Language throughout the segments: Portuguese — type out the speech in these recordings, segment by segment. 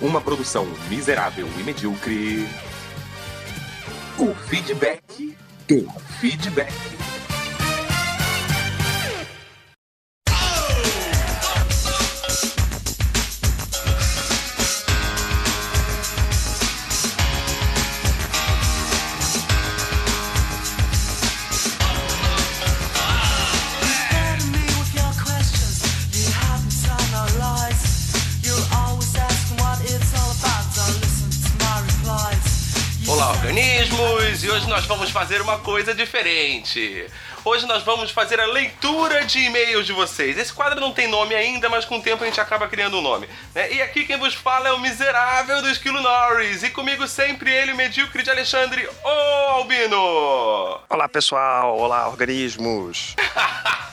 Uma produção miserável e medíocre. O feedback do feedback. Nós vamos fazer uma coisa diferente. Hoje nós vamos fazer a leitura de e-mails de vocês. Esse quadro não tem nome ainda, mas com o tempo a gente acaba criando um nome. né? E aqui quem vos fala é o miserável do Esquilo Norris. E comigo sempre ele, o medíocre de Alexandre, o Albino! Olá pessoal, olá organismos.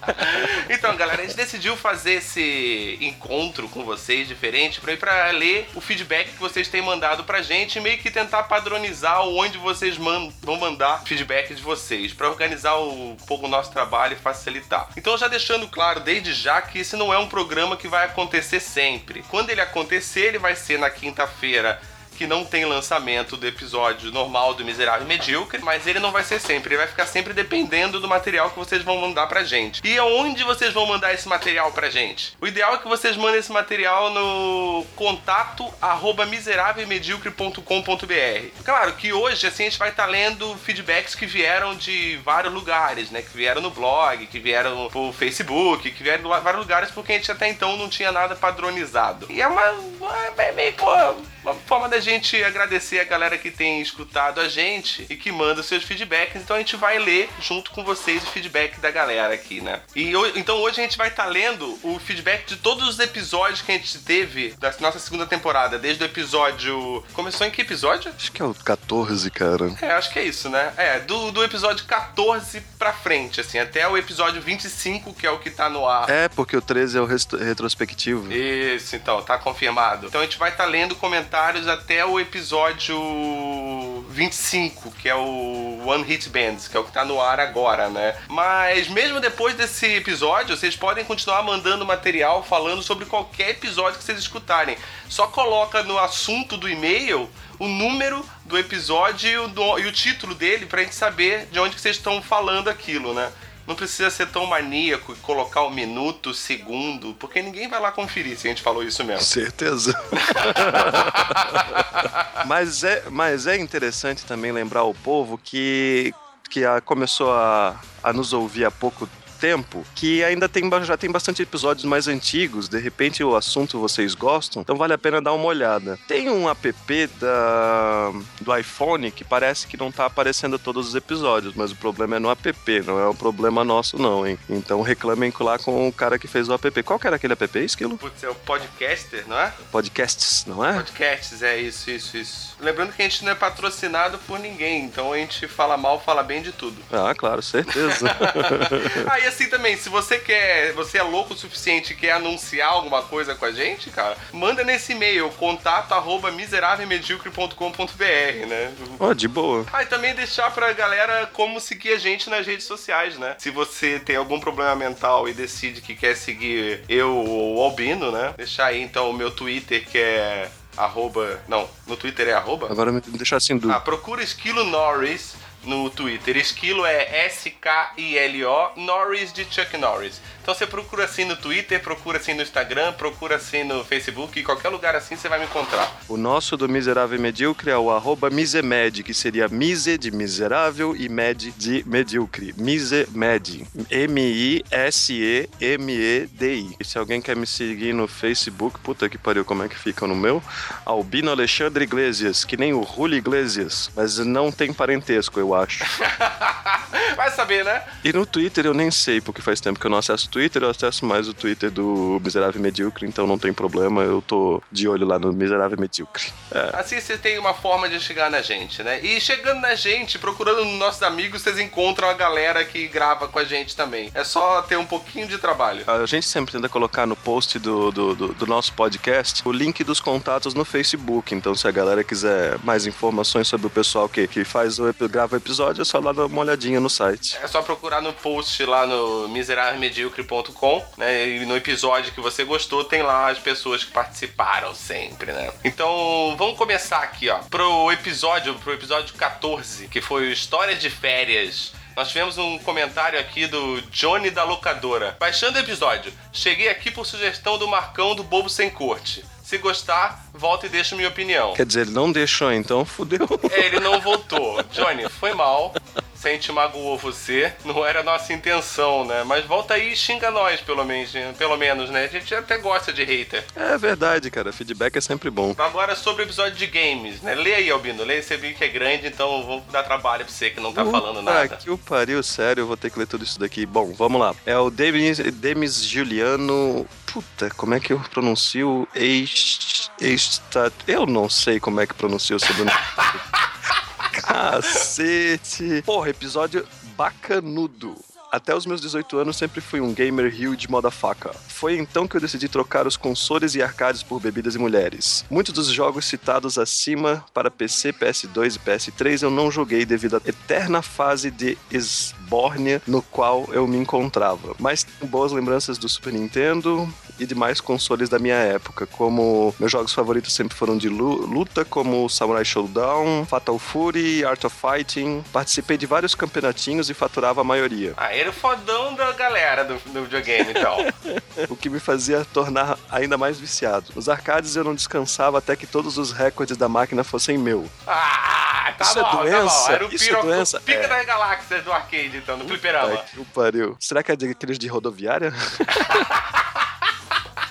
então, galera, a gente decidiu fazer esse encontro com vocês diferente para ir para ler o feedback que vocês têm mandado pra gente e meio que tentar padronizar onde vocês vão mandar feedback de vocês, para organizar um pouco o nosso trabalho e facilitar. Então, já deixando claro desde já que esse não é um programa que vai acontecer sempre. Quando ele acontecer, ele vai ser na quinta-feira que não tem lançamento do episódio normal do Miserável e Medíocre, mas ele não vai ser sempre, ele vai ficar sempre dependendo do material que vocês vão mandar pra gente. E aonde vocês vão mandar esse material pra gente? O ideal é que vocês mandem esse material no contato arroba miserávelmedíocre.com.br. Claro que hoje assim a gente vai estar lendo feedbacks que vieram de vários lugares, né? Que vieram no blog, que vieram pro Facebook, que vieram de vários lugares porque a gente até então não tinha nada padronizado. E é uma, é meio pô, uma forma da gente agradecer a galera que tem escutado a gente e que manda seus feedbacks. Então a gente vai ler junto com vocês o feedback da galera aqui, né? E então hoje a gente vai estar lendo o feedback de todos os episódios que a gente teve da nossa segunda temporada, desde o episódio. Começou em que episódio? Acho que é o 14, cara. É, acho que é isso, né? É, do, do episódio 14 pra frente, assim, até o episódio 25, que é o que tá no ar. É, porque o 13 é o retrospectivo. Isso, então, tá confirmado. Então a gente vai estar lendo comentários até o episódio 25, que é o One Hit Bands, que é o que tá no ar agora, né? Mas mesmo depois desse episódio, vocês podem continuar mandando material falando sobre qualquer episódio que vocês escutarem. Só coloca no assunto do e-mail o número do episódio e o, do- e o título dele pra gente saber de onde que vocês estão falando aquilo, né? Não precisa ser tão maníaco e colocar o minuto, o segundo, porque ninguém vai lá conferir se a gente falou isso mesmo. Certeza. mas, é, mas é interessante também lembrar ao povo que, que a- começou a, a nos ouvir há pouco tempo, que ainda tem, já tem bastante episódios mais antigos, de repente o assunto vocês gostam, então vale a pena dar uma olhada. Tem um app da, do iPhone que parece que não tá aparecendo todos os episódios, mas o problema é no app, não é um problema nosso não, hein? Então reclamem lá com o cara que fez o app. Qual que era aquele app, Esquilo? Putz, é o podcaster, não é? Podcasts, não é? Podcasts, é isso, isso, isso. Lembrando que a gente não é patrocinado por ninguém, então a gente fala mal, fala bem de tudo. Ah, claro, certeza. Ah, e assim também, se você quer, você é louco o suficiente e quer anunciar alguma coisa com a gente, cara, manda nesse e-mail, contato arroba miserávelmedíocre.com.br, né? Ó, de boa. Ah, e também deixar pra galera como seguir a gente nas redes sociais, né? Se você tem algum problema mental e decide que quer seguir eu ou o Albino, né? Deixar aí então o meu Twitter que é arroba. Não, no Twitter é arroba? Agora me deixar assim do. Ah, procura Esquilo Norris no Twitter. Esquilo é S-K-I-L-O, Norris de Chuck Norris. Então você procura assim no Twitter, procura assim no Instagram, procura assim no Facebook, em qualquer lugar assim você vai me encontrar. O nosso do Miserável e Medíocre é o arroba Misemed, que seria Mise de miserável e Med de medíocre. Misemed. M-I-S-E-M-E-D-I. E se alguém quer me seguir no Facebook, puta que pariu, como é que fica no meu? Albino Alexandre Iglesias, que nem o Julio Iglesias, mas não tem parentesco, eu acho. vai saber, né? E no Twitter eu nem sei, porque faz tempo que eu não acesso Twitter, eu acesso mais o Twitter do Miserável Medíocre, então não tem problema, eu tô de olho lá no Miserável Medíocre. É. Assim você tem uma forma de chegar na gente, né? E chegando na gente, procurando nos nossos amigos, vocês encontram a galera que grava com a gente também. É só ter um pouquinho de trabalho. A gente sempre tenta colocar no post do, do, do- do nosso podcast o link dos contatos no Facebook. Então, se a galera quiser mais informações sobre o pessoal que, que faz o, grava episódio, é só lá dar uma olhadinha no site. É só procurar no post lá no né? E no episódio que você gostou, tem lá as pessoas que participaram sempre, né? Então, vamos começar aqui, ó. Pro episódio, pro episódio 14, que foi História de Férias. Nós tivemos um comentário aqui do Johnny da Locadora. Baixando o episódio, cheguei aqui por sugestão do Marcão do Bobo Sem Corte. Se gostar, volta e deixa minha opinião. Quer dizer, ele não deixou, então fudeu. É, ele não voltou. Johnny, foi mal. Se a gente magoou você, não era a nossa intenção, né? Mas volta aí e xinga nós, pelo menos, pelo menos, né? A gente até gosta de hater. É verdade, cara. Feedback é sempre bom. Agora sobre o episódio de games, né? Lê aí, Albino. Lê, você viu que é grande, então vou dar trabalho pra você que não tá falando nada. que o pariu, sério, eu vou ter que ler tudo isso daqui. Bom, vamos lá. É o Demis, Demis Juliano. Puta, como é que eu pronuncio? Ex, eu não sei como é que pronuncia o sobrenome. Cacete! Porra, episódio bacanudo. Até os meus 18 anos sempre fui um gamer huge motherfucker. Foi então que eu decidi trocar os consoles e arcades por bebidas e mulheres. Muitos dos jogos citados acima para PC, PS2 e PS3 eu não joguei devido à eterna fase de esbórnia no qual eu me encontrava. Mas tenho boas lembranças do Super Nintendo e demais consoles da minha época, como meus jogos favoritos sempre foram de luta, como Samurai Showdown, Fatal Fury, Art of Fighting. Participei de vários campeonatinhos e faturava a maioria. Ah, era o fodão da galera do, do videogame, então. o que me fazia tornar ainda mais viciado. Nos arcades eu não descansava até que todos os recordes da máquina fossem meu. Ah, tá Isso é bom, é doença? tá. Era o Isso piro, é doença? pica É. das galáxias do arcade, então, do fliperama. Ai, que pariu. Será que é daqueles de rodoviária?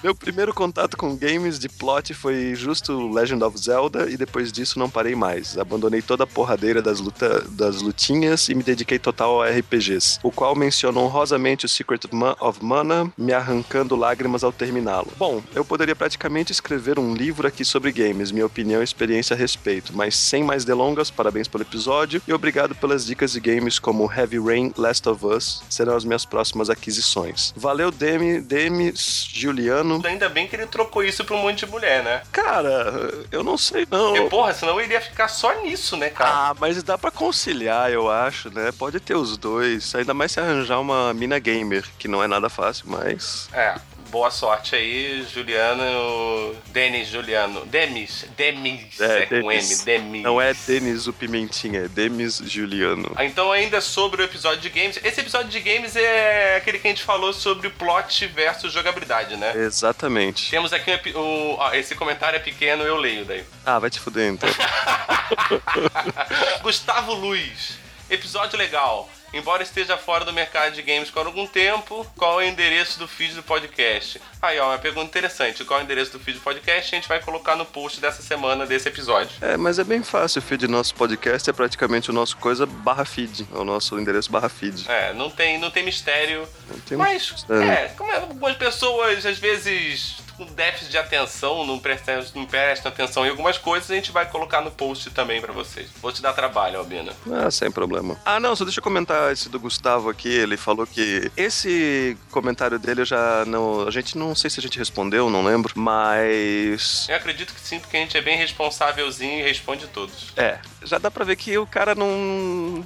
Meu primeiro contato com games de plot foi justo Legend of Zelda e depois disso não parei mais. Abandonei toda a porradeira das, luta, das lutinhas e me dediquei total a RPGs, o qual menciona honrosamente o Secret of Ma- of Mana, me arrancando lágrimas ao terminá-lo. Bom, eu poderia praticamente escrever um livro aqui sobre games, minha opinião e experiência a respeito, mas sem mais delongas, parabéns pelo episódio e obrigado pelas dicas de games como Heavy Rain, Last of Us, serão as minhas próximas aquisições. Valeu, Demi, Demis, Juliano. Ainda bem que ele trocou isso pra um monte de mulher, né? Cara, eu não sei não. Porque, porra, senão eu iria ficar só nisso, né, cara? Ah, mas dá pra conciliar, eu acho, né? Pode ter os dois. Ainda mais se arranjar uma mina gamer, que não é nada fácil, mas. É, boa sorte aí, Juliano. Denis Juliano. Demis. Demis. É, com M. Demis. Demis. Não é Denis o Pimentinha, é Demis Juliano. Ah, Então, ainda sobre o episódio de games. Esse episódio de games é aquele que a gente falou sobre plot versus jogabilidade, né? Exatamente. Temos aqui um o. ó, esse comentário é pequeno, eu leio daí. Ah, vai te fuder então. Gustavo Luiz. Episódio legal. Embora esteja fora do mercado de games por algum tempo, qual é o endereço do feed do podcast? Aí, ó, uma pergunta interessante. Qual é o endereço do feed do podcast? A gente vai colocar no post dessa semana desse episódio. É, mas é bem fácil. O feed do nosso podcast é praticamente o nosso coisa barra feed. É o nosso endereço barra feed. É, não tem, não tem mistério. Não tem Mas, mistério. é, como é, algumas pessoas, às vezes, com déficit de atenção, não prestam, não prestam atenção em algumas coisas, a gente vai colocar no post também pra vocês. Vou te dar trabalho, Albina. Ah, sem problema. Ah, não, só deixa eu comentar esse do Gustavo aqui. Ele falou que esse comentário dele eu já não. A gente não sei se a gente respondeu, não lembro, mas. Eu acredito que sim, porque a gente é bem responsávelzinho e responde todos. É, já dá pra ver que o cara não.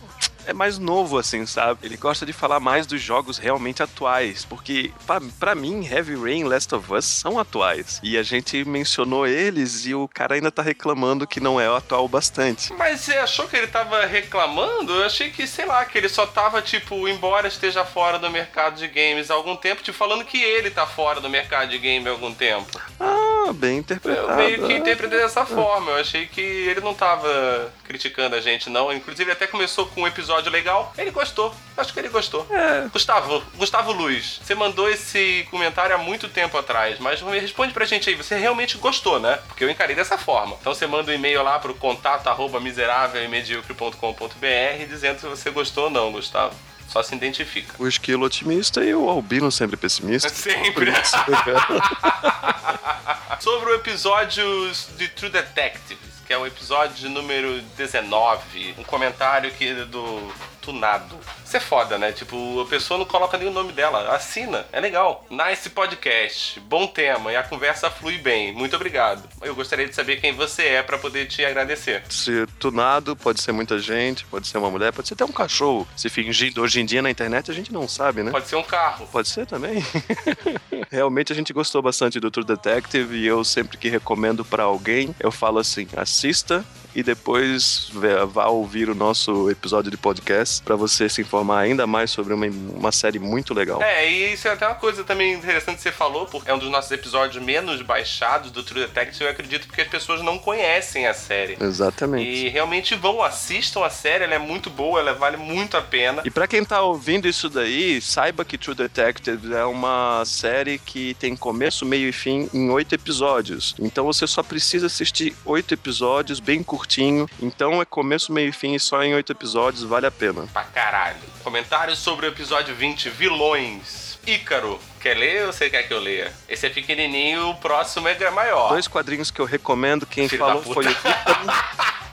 É mais novo, assim, sabe? Ele gosta de falar mais dos jogos realmente atuais. Porque, pra mim, Heavy Rain e Last of Us são atuais. E a gente mencionou eles e o cara ainda tá reclamando que não é atual bastante. Mas você achou que ele tava reclamando? Eu achei que, sei lá, que ele só tava, tipo, embora esteja fora do mercado de games há algum tempo, te falando que ele tá fora do mercado de game há algum tempo. Ah, bem interpretado. Eu meio que interpretei dessa forma. Eu achei que ele não tava criticando a gente, não. Inclusive, até começou com um episódio legal. Ele gostou. Acho que ele gostou. É. Gustavo, Gustavo Luz, você mandou esse comentário há muito tempo atrás, mas responde pra gente aí, você realmente gostou, né? Porque eu encarei dessa forma. Então você manda um e-mail lá pro contato arroba miserável e medíocre.com.br dizendo se você gostou ou não, Gustavo. Só se identifica. O esquilo otimista e o albino sempre pessimista. Sempre. Sobre o episódio de True Detectives, que é o episódio número 19. Um comentário que do Tunado. Isso é foda, né? Tipo, a pessoa não coloca nem o nome dela. Assina, é legal. Nice podcast, bom tema e a conversa flui bem. Muito obrigado. Eu gostaria de saber quem você é para poder te agradecer. Se tunado, pode ser muita gente, pode ser uma mulher, pode ser até um cachorro. Se fingindo hoje em dia na internet, a gente não sabe, né? Pode ser um carro. Pode ser também. Realmente a gente gostou bastante do True Detective e eu sempre que recomendo para alguém, eu falo assim: assista e depois vá ouvir o nosso episódio de podcast para você se informar ainda mais sobre uma, uma série muito legal. É, e isso é até uma coisa também interessante que você falou, porque é um dos nossos episódios menos baixados do True Detective, eu acredito, porque as pessoas não conhecem a série. Exatamente. E realmente vão, assistam a série, ela é muito boa, ela vale muito a pena. E para quem tá ouvindo isso daí, saiba que True Detective é uma série que tem começo, meio e fim em oito episódios. Então você só precisa assistir oito episódios bem curtinho. Então é começo, meio e fim só em oito episódios, vale a pena. Pra caralho. Comentários sobre o episódio 20, vilões. Ícaro, quer ler ou você quer que eu leia? Esse é pequenininho, o próximo é maior. Dois quadrinhos que eu recomendo, quem Filho falou foi o Ícaro.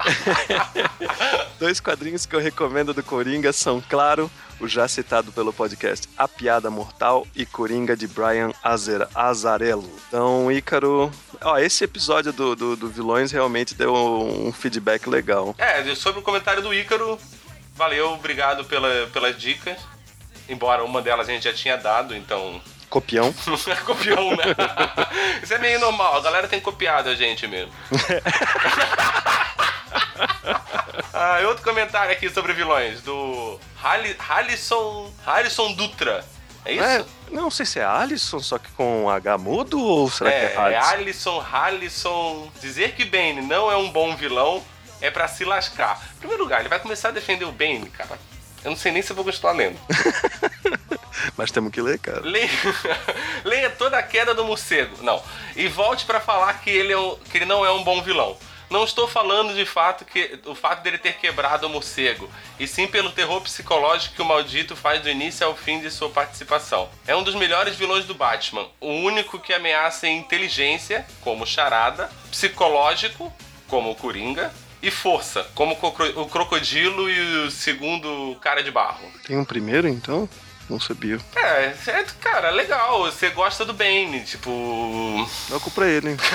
Dois quadrinhos que eu recomendo do Coringa são, claro, o já citado pelo podcast A Piada Mortal e Coringa de Brian Azer Azarello. Então, Ícaro, ó, esse episódio do, do, do, Vilões realmente deu um feedback legal. É, sobre o comentário do Ícaro, valeu, obrigado pela, pelas dicas. Embora uma delas a gente já tinha dado, então Copião. é copião, né? Isso é meio normal, a galera tem copiado a gente mesmo. ah, outro comentário aqui sobre vilões, do Halisson, Halisson Dutra. É isso? É, não sei se é Alisson, só que com H mudo ou será é, que é Alisson? É Alisson, Alisson. Dizer que Bane não é um bom vilão é para se lascar. Em primeiro lugar, ele vai começar a defender o Bane, cara. Eu não sei nem se eu vou continuar lendo. Mas temos que ler, cara. Leia, leia toda a queda do morcego. Não. E volte para falar que ele, é um, que ele não é um bom vilão. Não estou falando de fato que o fato dele ter quebrado o morcego, e sim pelo terror psicológico que o maldito faz do início ao fim de sua participação. É um dos melhores vilões do Batman, o único que ameaça inteligência, como Charada, psicológico, como o Coringa, e força, como o crocodilo e o segundo cara de barro. Tem um primeiro então? Não sabia. É, é cara, legal. Você gosta do Bane, tipo. Dá pra ele, hein?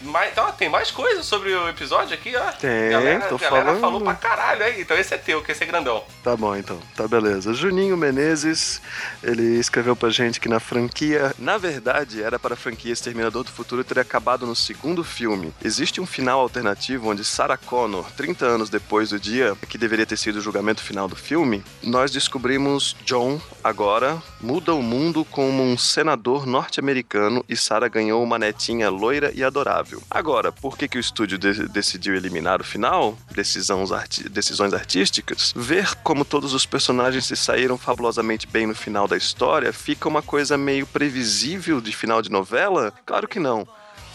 mais, então, tem mais coisas sobre o episódio aqui, ó. Tem, galera, tô galera falando. falou pra caralho aí. Então esse é teu, que esse é grandão. Tá bom, então. Tá beleza. Juninho Menezes, ele escreveu pra gente que na franquia, na verdade, era para a franquia Exterminador do Futuro ter acabado no segundo filme. Existe um final alternativo onde Sarah Connor, 30 anos depois do dia que deveria ter sido o julgamento final do filme, nós descobrimos John, agora, muda o mundo como um senador norte-americano e Sarah ganhou uma netinha loira e adorável. Agora, por que, que o estúdio de decidiu eliminar o final? Decisões, arti decisões artísticas? Ver como todos os personagens se saíram fabulosamente bem no final da história fica uma coisa meio previsível de final de novela? Claro que não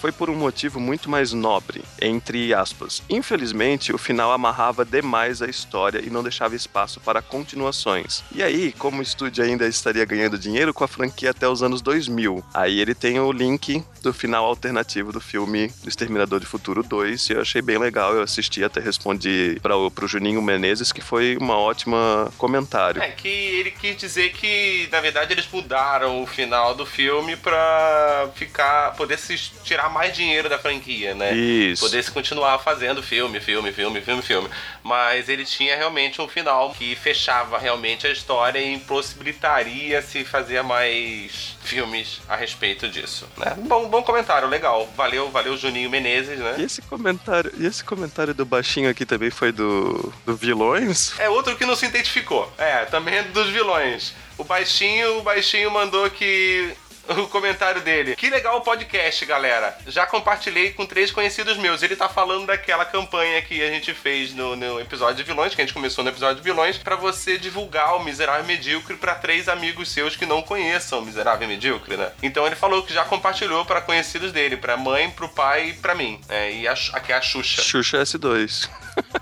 foi por um motivo muito mais nobre, entre aspas. Infelizmente, o final amarrava demais a história e não deixava espaço para continuações. E aí, como o estúdio ainda estaria ganhando dinheiro com a franquia até os anos 2000, aí ele tem o link do final alternativo do filme do Exterminador de Futuro 2 e eu achei bem legal. Eu assisti até respondi para o Juninho Menezes que foi uma ótima comentário. É que ele quis dizer que na verdade eles mudaram o final do filme para ficar poder se tirar mais dinheiro da franquia, né? Isso. Pudesse continuar fazendo filme, filme, filme, filme, filme. Mas ele tinha realmente um final que fechava realmente a história e impossibilitaria se fazer mais filmes a respeito disso, né? Bom, bom comentário, legal. Valeu, valeu Juninho Menezes, né? E esse comentário, e esse comentário do baixinho aqui também foi do, do vilões? É outro que não se identificou. É, também é dos vilões. O baixinho, o baixinho mandou que o comentário dele. Que legal o podcast, galera. Já compartilhei com três conhecidos meus. Ele tá falando daquela campanha que a gente fez no, no episódio de vilões, que a gente começou no episódio de vilões, para você divulgar o Miserável Medíocre para três amigos seus que não conheçam o Miserável Medíocre, né? Então ele falou que já compartilhou para conhecidos dele, pra mãe, pro pai e pra mim. É, e a, aqui é a Xuxa. Xuxa S2.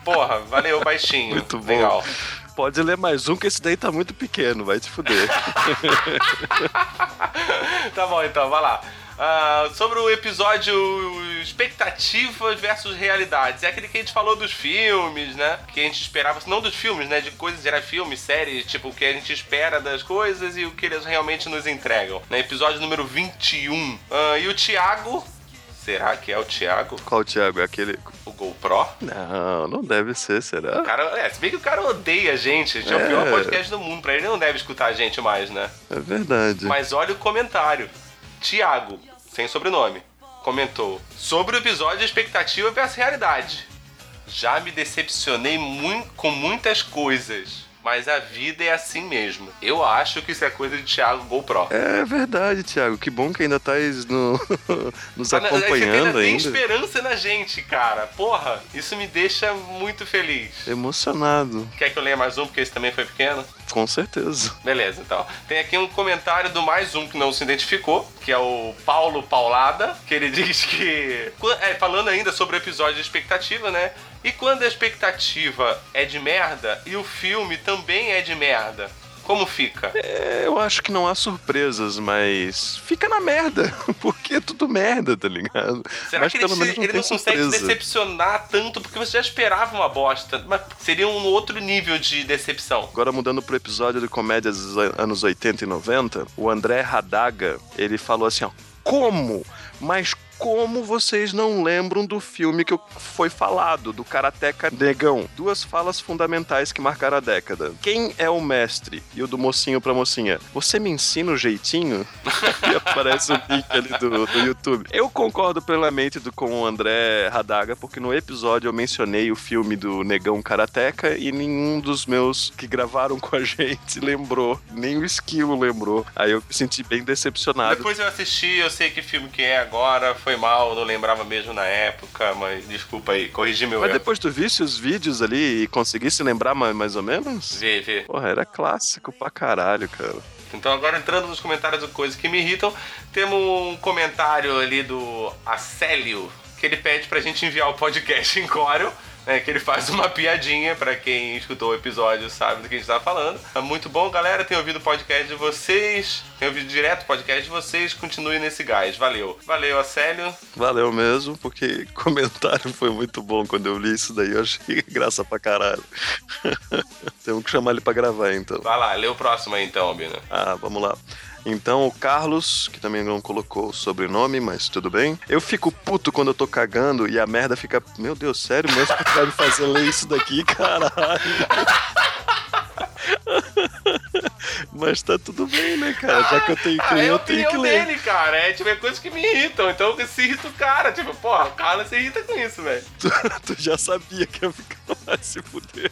Porra, valeu, baixinho. Muito bom. Legal. Pode ler mais um, que esse daí tá muito pequeno, vai te fuder. tá bom, então, vai lá. Uh, sobre o episódio expectativas versus realidades. É aquele que a gente falou dos filmes, né? Que a gente esperava, não dos filmes, né? De coisas, era filmes, séries, tipo, o que a gente espera das coisas e o que eles realmente nos entregam. Né? Episódio número 21. Uh, e o Thiago Será que é o Thiago? Qual o Thiago? É aquele. GoPro? Não, não deve ser, será? O cara, é, se bem que o cara odeia a gente. A gente é, é o pior podcast do mundo. Pra ele não deve escutar a gente mais, né? É verdade. Mas olha o comentário. Thiago, sem sobrenome, comentou sobre o episódio Expectativa versus Realidade. Já me decepcionei muito, com muitas coisas mas a vida é assim mesmo. Eu acho que isso é coisa de Thiago GoPro. É verdade, Thiago. Que bom que ainda tá no... nos acompanhando ainda. Tem esperança na gente, cara. Porra, isso me deixa muito feliz. Emocionado. Quer que eu leia mais um, porque esse também foi pequeno? Com certeza. Beleza, então. Tem aqui um comentário do mais um que não se identificou, que é o Paulo Paulada, que ele diz que. É, falando ainda sobre o episódio de expectativa, né? E quando a expectativa é de merda e o filme também é de merda, como fica? É, eu acho que não há surpresas, mas fica na merda, porque é tudo merda, tá ligado? Será mas que ele, não, ele não consegue se decepcionar tanto porque você já esperava uma bosta? Mas seria um outro nível de decepção. Agora mudando pro episódio de comédias dos anos 80 e 90, o André Radaga, ele falou assim, ó, como? Mas como vocês não lembram do filme que foi falado, do Karateka Negão? Duas falas fundamentais que marcaram a década. Quem é o mestre? E o do mocinho pra mocinha. Você me ensina o jeitinho? e aparece o link ali do, do YouTube. Eu concordo plenamente do, com o André Radaga, porque no episódio eu mencionei o filme do Negão Karateka e nenhum dos meus que gravaram com a gente lembrou. Nem o Esquilo lembrou. Aí eu me senti bem decepcionado. Depois eu assisti, eu sei que filme que é agora, foi foi mal, não lembrava mesmo na época, mas desculpa aí, corrigi meu Mas erro. depois tu visse os vídeos ali e conseguisse lembrar mais, mais ou menos? Vi, vi. Porra, era clássico pra caralho, cara. Então agora entrando nos comentários de coisas que me irritam, temos um comentário ali do Acélio, que ele pede pra gente enviar o podcast em Corel é, que ele faz uma piadinha, para quem escutou o episódio sabe do que a gente tava falando. É muito bom, galera. Tem ouvido o podcast de vocês, tem ouvido direto o podcast de vocês. Continue nesse gás. Valeu. Valeu, Acélio. Valeu mesmo, porque comentário foi muito bom quando eu li isso daí. Eu achei graça pra caralho. Temos que chamar ele pra gravar, então. Vai lá, lê o próximo aí então, Bina. Ah, vamos lá. Então, o Carlos, que também não colocou o sobrenome, mas tudo bem. Eu fico puto quando eu tô cagando e a merda fica. Meu Deus, sério mesmo que vai me fazer ler isso daqui, caralho? Mas tá tudo bem, né, cara? Já que eu tenho que ler, ah, é eu tenho que ler. dele, cara. É, tipo, é coisas que me irritam. Então eu se irrita o cara. Tipo, porra, o cara se irrita com isso, velho. Tu, tu, já sabia que ia ficar mais se fuder.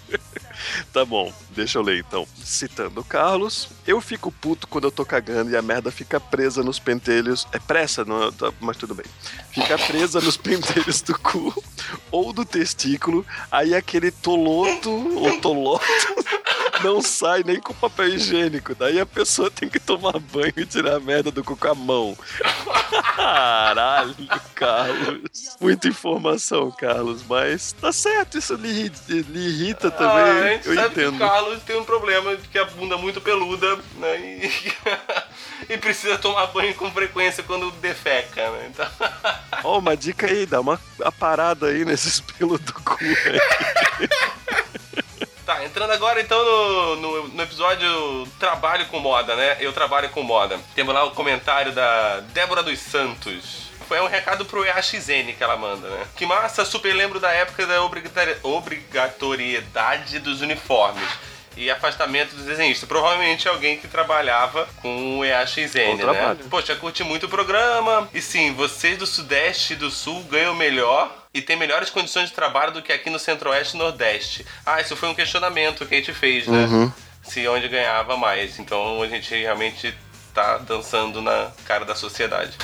Tá bom, deixa eu ler então. Citando o Carlos, eu fico puto quando eu tô cagando e a merda fica presa nos pentelhos. É pressa, não, tá, mas tudo bem. Fica presa nos pentelhos do cu ou do testículo. Aí aquele toloto ou toloto não sai nem com papel higiênico. Daí a pessoa tem que tomar banho e tirar a merda do cu com a mão. Caralho, Carlos. Muita informação, Carlos, mas tá certo, isso lhe, lhe irrita também. Ah, a gente eu sabe entendo. que o Carlos tem um problema de que a bunda é muito peluda, né? E, e precisa tomar banho com frequência quando defeca, né? Então... Ó, oh, uma dica aí, dá uma parada aí nesses pelos do cu. Tá, entrando agora então no, no, no, episódio Trabalho com Moda, né? Eu trabalho com moda. Temos lá o comentário da Débora dos Santos. Foi um recado pro EAXN que ela manda, né? Que massa, super lembro da época da obrigatoriedade dos uniformes e afastamento dos desenhistas. Provavelmente alguém que trabalhava com o EAXN, né? Trabalho. Poxa, curti muito o programa. E sim, vocês do Sudeste e do Sul ganham melhor e tem melhores condições de trabalho do que aqui no Centro-Oeste e Nordeste. Ah, isso foi um questionamento que a gente fez, né? Uhum. Se onde ganhava mais. Então a gente realmente tá dançando na cara da sociedade.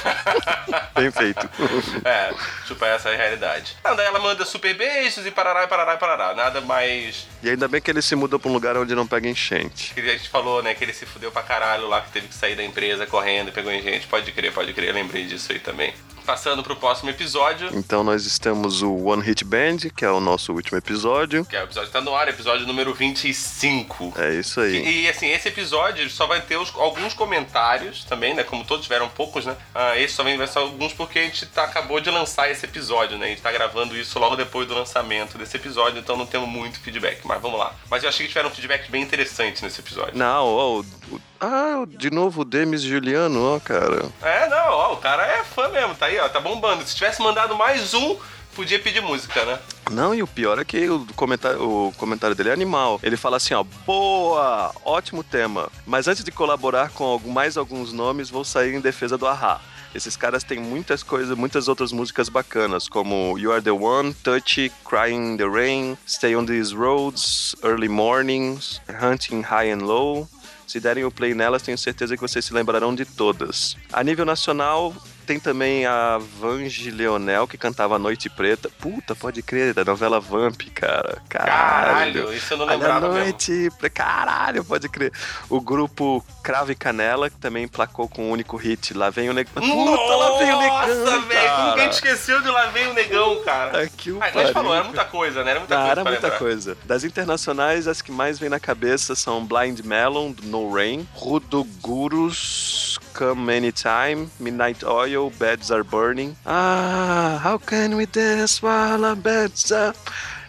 Bem feito. é, tipo, essa é a realidade. Ah, daí ela manda super beijos e parará e parará e parará. Nada mais. E ainda bem que ele se mudou pra um lugar onde não pega enchente. Que a gente falou, né, que ele se fudeu pra caralho lá, que teve que sair da empresa correndo e pegou enchente. Pode crer, pode crer, lembrei disso aí também. Passando pro próximo episódio. Então nós estamos o One Hit Band, que é o nosso último episódio. Que é o episódio que tá no ar, episódio número 25. É isso aí. E, e, assim, esse episódio só vai ter os, alguns comentários também, né? Como todos tiveram poucos, né? Ah, esse só vai ser alguns porque a gente tá, acabou de lançar esse episódio, né? A gente tá gravando isso logo depois do lançamento desse episódio, então não temos muito feedback. Mas vamos lá. Mas eu achei que tiveram um feedback bem interessante nesse episódio. Não, ó, o- o- ah, de novo o Demis Juliano, ó, cara. É, não, o cara é fã mesmo, tá aí, ó, tá bombando. Se tivesse mandado mais um, podia pedir música, né? Não, e o pior é que o comentário, o comentário dele é animal. Ele fala assim, ó, boa, ótimo tema. Mas antes de colaborar com mais alguns nomes, vou sair em defesa do Ahá. Esses caras têm muitas coisas, muitas outras músicas bacanas, como You Are The One, Touchy, Crying in the Rain, Stay On These Roads, Early Mornings, Hunting High and Low. Se derem o play nelas, tenho certeza que vocês se lembrarão de todas. A nível nacional, tem também a Vange Leonel, que cantava Noite Preta. Puta, pode crer, da novela Vamp, cara. Caralho. Caralho, isso eu não Olha lembrava mesmo. noite, Pre- caralho, pode crer. O grupo Cravo e Canela, que também placou com o único hit Lá Vem o Negão. Puta, lá vem o Negão, Nossa, velho, como que a cara. gente esqueceu de Lá Vem o Negão, cara? Aqui o Ah, igual a gente falou, era muita coisa, né? Era muita ah, coisa era muita lembrar. coisa. Das internacionais, as que mais vêm na cabeça são Blind Melon, No Rain, Rudo Gurus, Come Anytime, Midnight Oil, Beds Are Burning. Ah, How Can We Dance While Our Beds Are...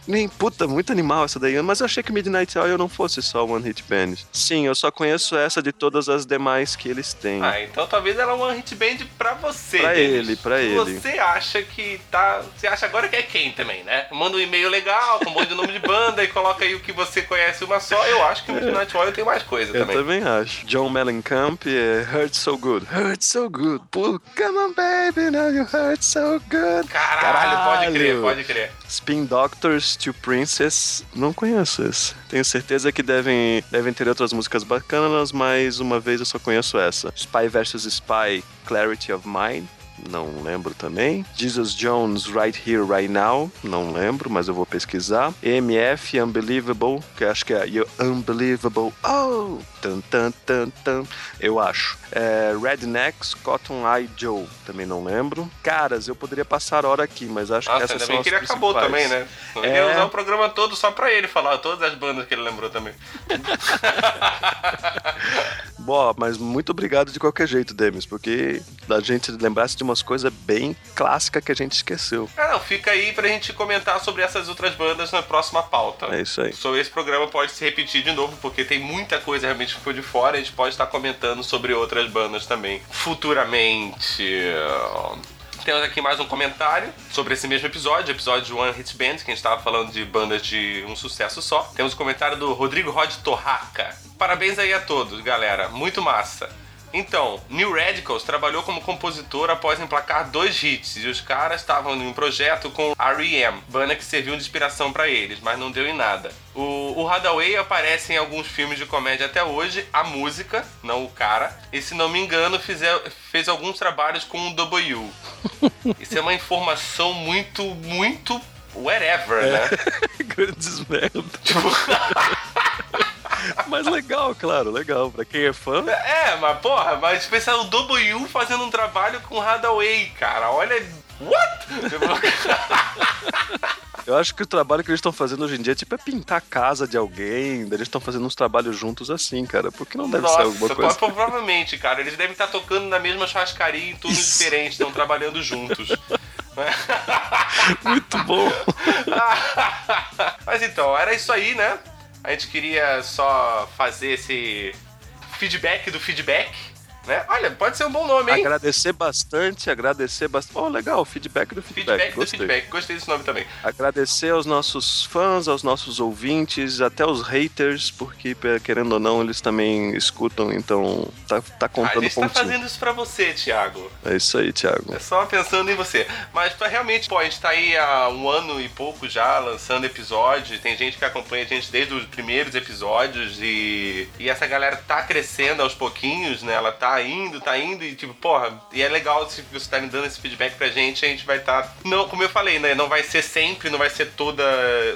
Nem, puta, muito animal essa daí, mas eu achei que Midnight Oil não fosse só One Hit Band. Sim, eu só conheço essa de todas as demais que eles têm. Ah, então talvez ela é uma hit band pra você. Pra ele, pra ele. Você acha que tá. Você acha agora que é quem também, né? Manda um e-mail legal com um monte de nome de banda e coloca aí o que você conhece uma só. Eu acho que o Midnight Oil tem mais coisa Eu também. também acho. John Mellencamp é Hurt So Good. Hurt So Good. Pô, come on, baby, now you hurt so good. Caralho, pode crer, Caralho. pode crer. Spin Doctors to Princess. Não conheço esse. Tenho certeza que devem, devem ter outras músicas bacanas, mas uma vez eu só conheço essa. Spy vs Spy, Clarity of Mind. Não lembro também. Jesus Jones, Right Here, Right Now. Não lembro, mas eu vou pesquisar. EMF, Unbelievable, que eu acho que é You Unbelievable. Oh! Tan, tan, tan, tan. Eu acho. É, Rednecks, Cotton Eye Joe. Também não lembro. Caras, eu poderia passar hora aqui, mas acho que Nossa, essas ainda são as que ele acabou também, né? Eu É. ia usar o programa todo só pra ele falar todas as bandas que ele lembrou também. Bom, mas muito obrigado de qualquer jeito, Demis, porque a gente lembrasse de umas coisas bem clássicas que a gente esqueceu. Ah, não, fica aí pra gente comentar sobre essas outras bandas na próxima pauta. É isso aí. Sobre esse programa pode se repetir de novo, porque tem muita coisa realmente que ficou de fora. A gente pode estar comentando sobre outras bandas também futuramente. Temos aqui mais um comentário sobre esse mesmo episódio, episódio One Hit Band, que a gente estava falando de bandas de um sucesso só. Temos o comentário do Rodrigo Rod Torraca. Parabéns aí a todos, galera. Muito massa. Então, New Radicals trabalhou como compositor após emplacar dois hits e os caras estavam em um projeto com R.E.M., banda que serviu de inspiração pra eles, mas não deu em nada. O, o Hadaway aparece em alguns filmes de comédia até hoje, a música, não o cara, e se não me engano fizer, fez alguns trabalhos com o W. Isso é uma informação muito, muito wherever, né? Grandes merda. Mas legal, claro, legal. Pra quem é fã, É, mas porra, mas pensar o W fazendo um trabalho com Hadaway, cara, olha. What? eu acho que o trabalho que eles estão fazendo hoje em dia tipo, é pintar a casa de alguém. Eles estão fazendo uns trabalhos juntos assim, cara. Porque não deve Nossa, ser alguma coisa. pro- provavelmente, cara. Eles devem estar tocando na mesma churrascaria em turnos Isso. diferentes, estão trabalhando juntos. Muito bom. Mas então, era isso aí, né? A gente queria só fazer esse feedback do feedback, né? Olha, pode ser um bom nome, hein? Agradecer bastante, agradecer bastante. Oh, legal, feedback do feedback. Feedback do Gostei. feedback. Gostei desse nome também. Agradecer aos nossos fãs, aos nossos ouvintes, até os haters, porque querendo ou não, eles também escutam, então tá, tá A contando gente tá pontinho. fazendo isso pra você, Thiago. É isso aí, Thiago. É só pensando em você. Mas pra realmente, pô, a gente tá aí há um ano e pouco já lançando episódios. Tem gente que acompanha a gente desde os primeiros episódios e, e essa galera tá crescendo aos pouquinhos, né? Ela tá tá indo, tá indo, e tipo, porra, e é legal se você tá me dando esse feedback pra gente, a gente vai estar. Tá... Não, como eu falei, né? Não vai ser sempre, não vai ser toda.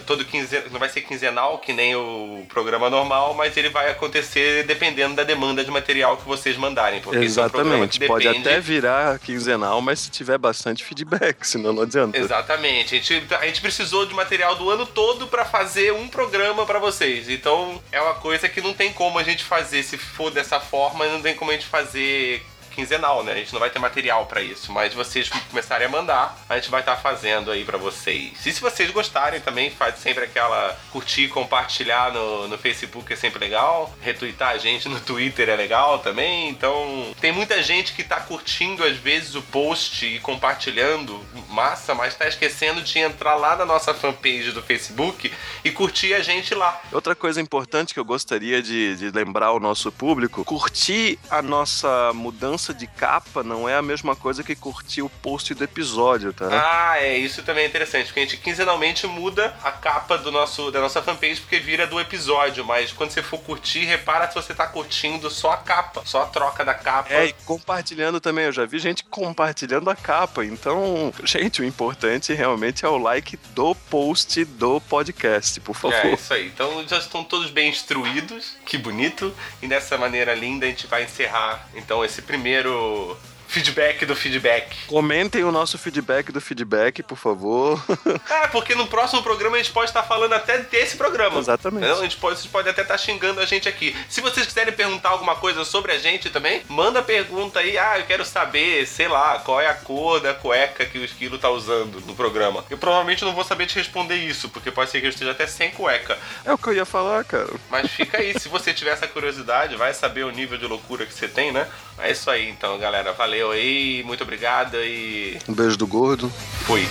todo quinzen... não vai ser quinzenal, que nem o programa normal, mas ele vai acontecer dependendo da demanda de material que vocês mandarem. Porque Exatamente. É um Pode até virar quinzenal, mas se tiver bastante feedback, senão não adianta. Exatamente. A gente, a gente precisou de material do ano todo para fazer um programa para vocês. Então é uma coisa que não tem como a gente fazer se for dessa forma, não tem como a gente fazer así quinzenal, né? A gente não vai ter material para isso, mas vocês começarem a mandar, a gente vai estar tá fazendo aí para vocês. E se vocês gostarem também, faz sempre aquela curtir, compartilhar no, no Facebook é sempre legal, retweetar a gente no Twitter é legal também. Então, tem muita gente que tá curtindo às vezes o post e compartilhando, massa, mas tá esquecendo de entrar lá na nossa fanpage do Facebook e curtir a gente lá. Outra coisa importante que eu gostaria de, de lembrar ao nosso público, curtir a nossa mudança mudança de capa não é a mesma coisa que curtir o post do episódio, tá? Ah, é, isso também é interessante, porque a gente quinzenalmente muda a capa do nosso, da nossa fanpage porque vira do episódio, mas quando você for curtir, repara se você tá curtindo só a capa, só a troca da capa. É, e compartilhando também, eu já vi gente compartilhando a capa, então, gente, o importante realmente é o like do post do podcast, por favor. É, isso aí. Então já estão todos bem instruídos, que bonito, e dessa maneira linda a gente vai encerrar, então, esse primeiro primeiro feedback do feedback. Comentem o nosso feedback do feedback, por favor. é, porque no próximo programa a gente pode estar falando até desse programa. Exatamente. Então, a gente pode, vocês podem até estar xingando a gente aqui. Se vocês quiserem perguntar alguma coisa sobre a gente também, manda pergunta aí. Ah, eu quero saber, sei lá, qual é a cor da cueca que o esquilo tá usando no programa. Eu provavelmente não vou saber te responder isso, porque pode ser que eu esteja até sem cueca. É o que eu ia falar, cara. Mas fica aí, se você tiver essa curiosidade, vai saber o nível de loucura que você tem, né? É isso aí, então, galera. Valeu aí, muito obrigado e. Um beijo do gordo. Fui.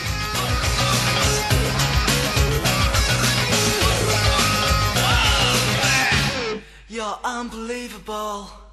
You're unbelievable.